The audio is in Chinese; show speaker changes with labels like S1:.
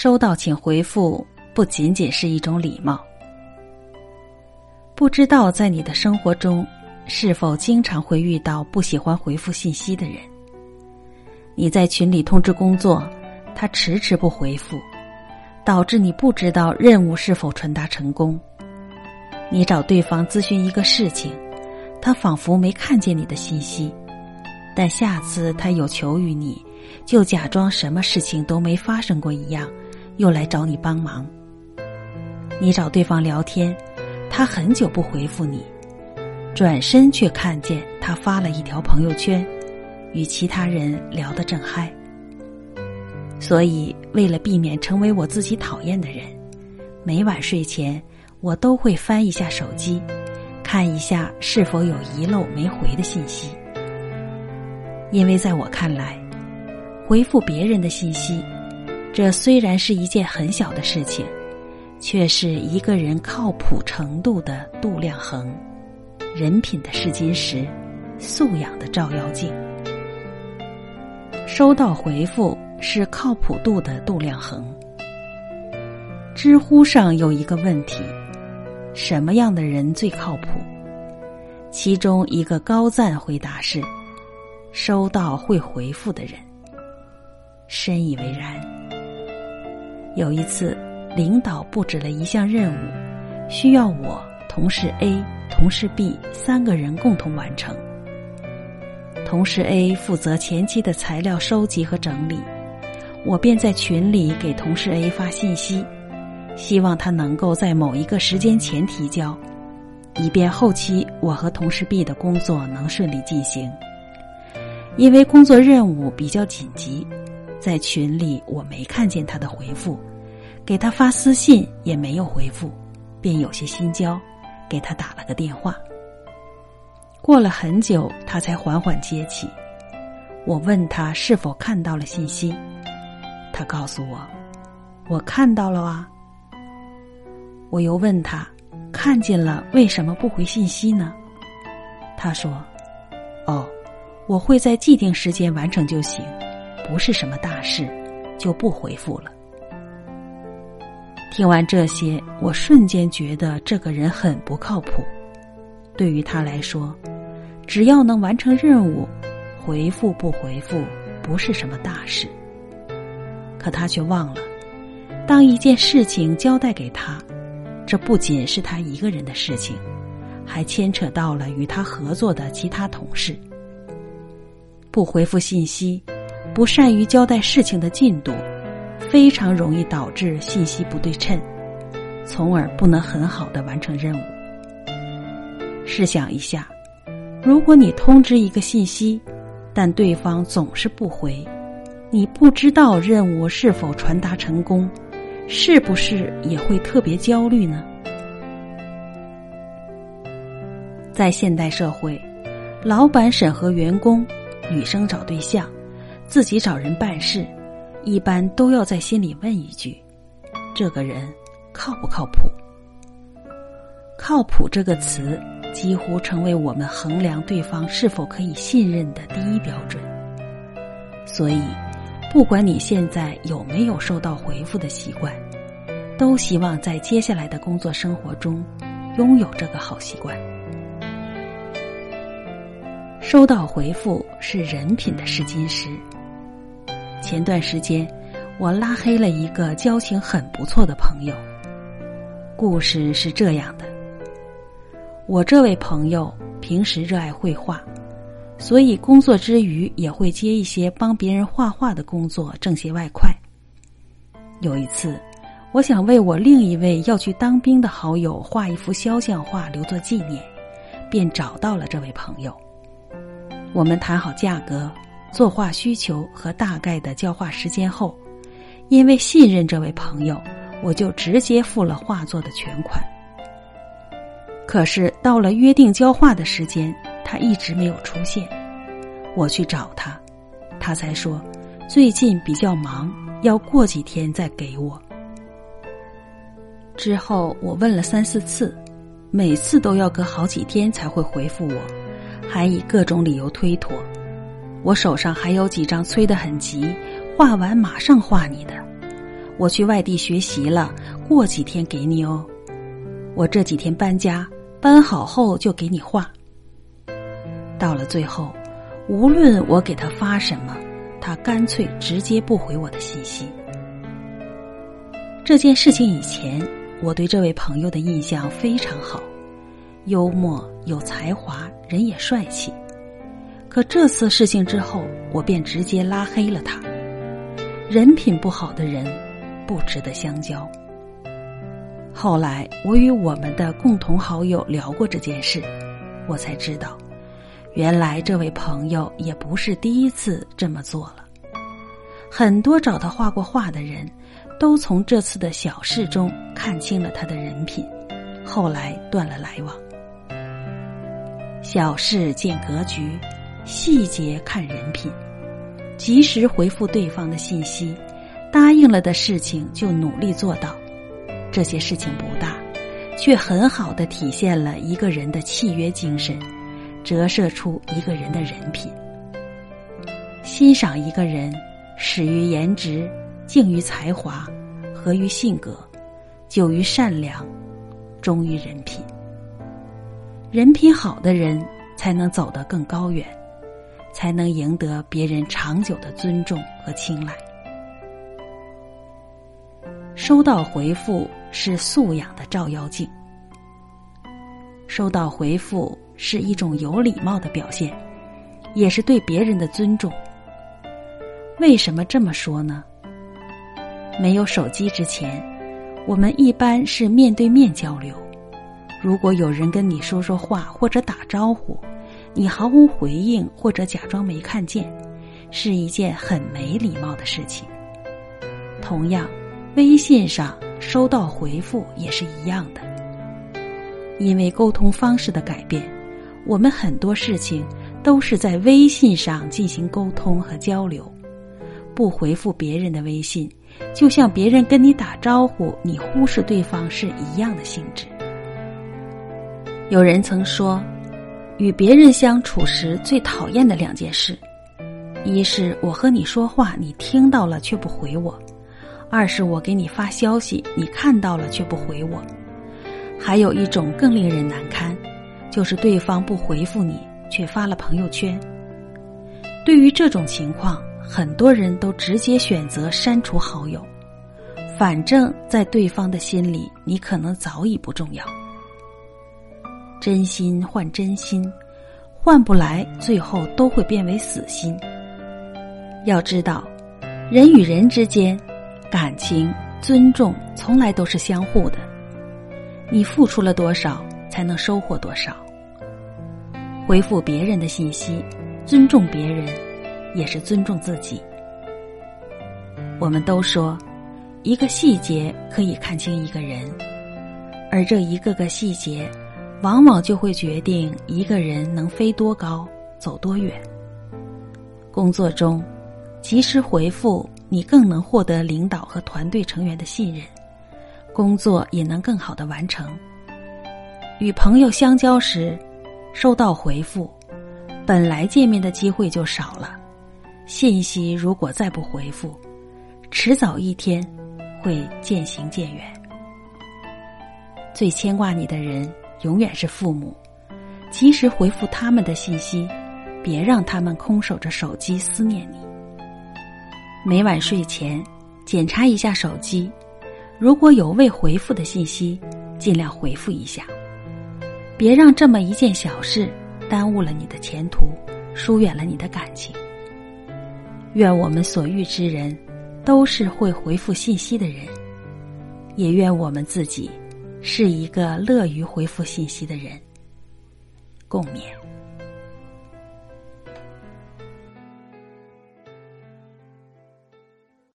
S1: 收到请回复不仅仅是一种礼貌。不知道在你的生活中，是否经常会遇到不喜欢回复信息的人？你在群里通知工作，他迟迟不回复，导致你不知道任务是否传达成功。你找对方咨询一个事情，他仿佛没看见你的信息，但下次他有求于你。就假装什么事情都没发生过一样，又来找你帮忙。你找对方聊天，他很久不回复你，转身却看见他发了一条朋友圈，与其他人聊得正嗨。所以，为了避免成为我自己讨厌的人，每晚睡前我都会翻一下手机，看一下是否有遗漏没回的信息，因为在我看来。回复别人的信息，这虽然是一件很小的事情，却是一个人靠谱程度的度量衡，人品的试金石，素养的照妖镜。收到回复是靠谱度的度量衡。知乎上有一个问题：什么样的人最靠谱？其中一个高赞回答是：收到会回复的人。深以为然。有一次，领导布置了一项任务，需要我、同事 A、同事 B 三个人共同完成。同事 A 负责前期的材料收集和整理，我便在群里给同事 A 发信息，希望他能够在某一个时间前提交，以便后期我和同事 B 的工作能顺利进行。因为工作任务比较紧急。在群里我没看见他的回复，给他发私信也没有回复，便有些心焦，给他打了个电话。过了很久，他才缓缓接起。我问他是否看到了信息，他告诉我，我看到了啊。我又问他，看见了为什么不回信息呢？他说，哦，我会在既定时间完成就行。不是什么大事，就不回复了。听完这些，我瞬间觉得这个人很不靠谱。对于他来说，只要能完成任务，回复不回复不是什么大事。可他却忘了，当一件事情交代给他，这不仅是他一个人的事情，还牵扯到了与他合作的其他同事。不回复信息。不善于交代事情的进度，非常容易导致信息不对称，从而不能很好的完成任务。试想一下，如果你通知一个信息，但对方总是不回，你不知道任务是否传达成功，是不是也会特别焦虑呢？在现代社会，老板审核员工，女生找对象。自己找人办事，一般都要在心里问一句：“这个人靠不靠谱？”靠谱这个词几乎成为我们衡量对方是否可以信任的第一标准。所以，不管你现在有没有收到回复的习惯，都希望在接下来的工作生活中拥有这个好习惯。收到回复是人品的试金石。前段时间，我拉黑了一个交情很不错的朋友。故事是这样的：我这位朋友平时热爱绘画，所以工作之余也会接一些帮别人画画的工作，挣些外快。有一次，我想为我另一位要去当兵的好友画一幅肖像画留作纪念，便找到了这位朋友。我们谈好价格。作画需求和大概的交画时间后，因为信任这位朋友，我就直接付了画作的全款。可是到了约定交画的时间，他一直没有出现。我去找他，他才说最近比较忙，要过几天再给我。之后我问了三四次，每次都要隔好几天才会回复我，还以各种理由推脱。我手上还有几张催得很急，画完马上画你的。我去外地学习了，过几天给你哦。我这几天搬家，搬好后就给你画。到了最后，无论我给他发什么，他干脆直接不回我的信息。这件事情以前，我对这位朋友的印象非常好，幽默有才华，人也帅气。可这次事情之后，我便直接拉黑了他。人品不好的人。不值得相交。后来我与我们的共同好友聊过这件事，我才知道，原来这位朋友也不是第一次这么做了。很多找他画过画的人，都从这次的小事中看清了他的人品，后来断了来往。小事见格局，细节看人品，及时回复对方的信息。答应了的事情就努力做到，这些事情不大，却很好的体现了一个人的契约精神，折射出一个人的人品。欣赏一个人，始于颜值，敬于才华，合于性格，久于善良，忠于人品。人品好的人，才能走得更高远，才能赢得别人长久的尊重和青睐。收到回复是素养的照妖镜。收到回复是一种有礼貌的表现，也是对别人的尊重。为什么这么说呢？没有手机之前，我们一般是面对面交流。如果有人跟你说说话或者打招呼，你毫无回应或者假装没看见，是一件很没礼貌的事情。同样。微信上收到回复也是一样的，因为沟通方式的改变，我们很多事情都是在微信上进行沟通和交流。不回复别人的微信，就像别人跟你打招呼，你忽视对方是一样的性质。有人曾说，与别人相处时最讨厌的两件事，一是我和你说话，你听到了却不回我。二是我给你发消息，你看到了却不回我；还有一种更令人难堪，就是对方不回复你，却发了朋友圈。对于这种情况，很多人都直接选择删除好友，反正在对方的心里，你可能早已不重要。真心换真心，换不来，最后都会变为死心。要知道，人与人之间。感情、尊重从来都是相互的，你付出了多少，才能收获多少。回复别人的信息，尊重别人，也是尊重自己。我们都说，一个细节可以看清一个人，而这一个个细节，往往就会决定一个人能飞多高，走多远。工作中，及时回复。你更能获得领导和团队成员的信任，工作也能更好的完成。与朋友相交时，收到回复，本来见面的机会就少了，信息如果再不回复，迟早一天会渐行渐远。最牵挂你的人永远是父母，及时回复他们的信息，别让他们空守着手机思念你。每晚睡前检查一下手机，如果有未回复的信息，尽量回复一下，别让这么一件小事耽误了你的前途，疏远了你的感情。愿我们所遇之人都是会回复信息的人，也愿我们自己是一个乐于回复信息的人。共勉。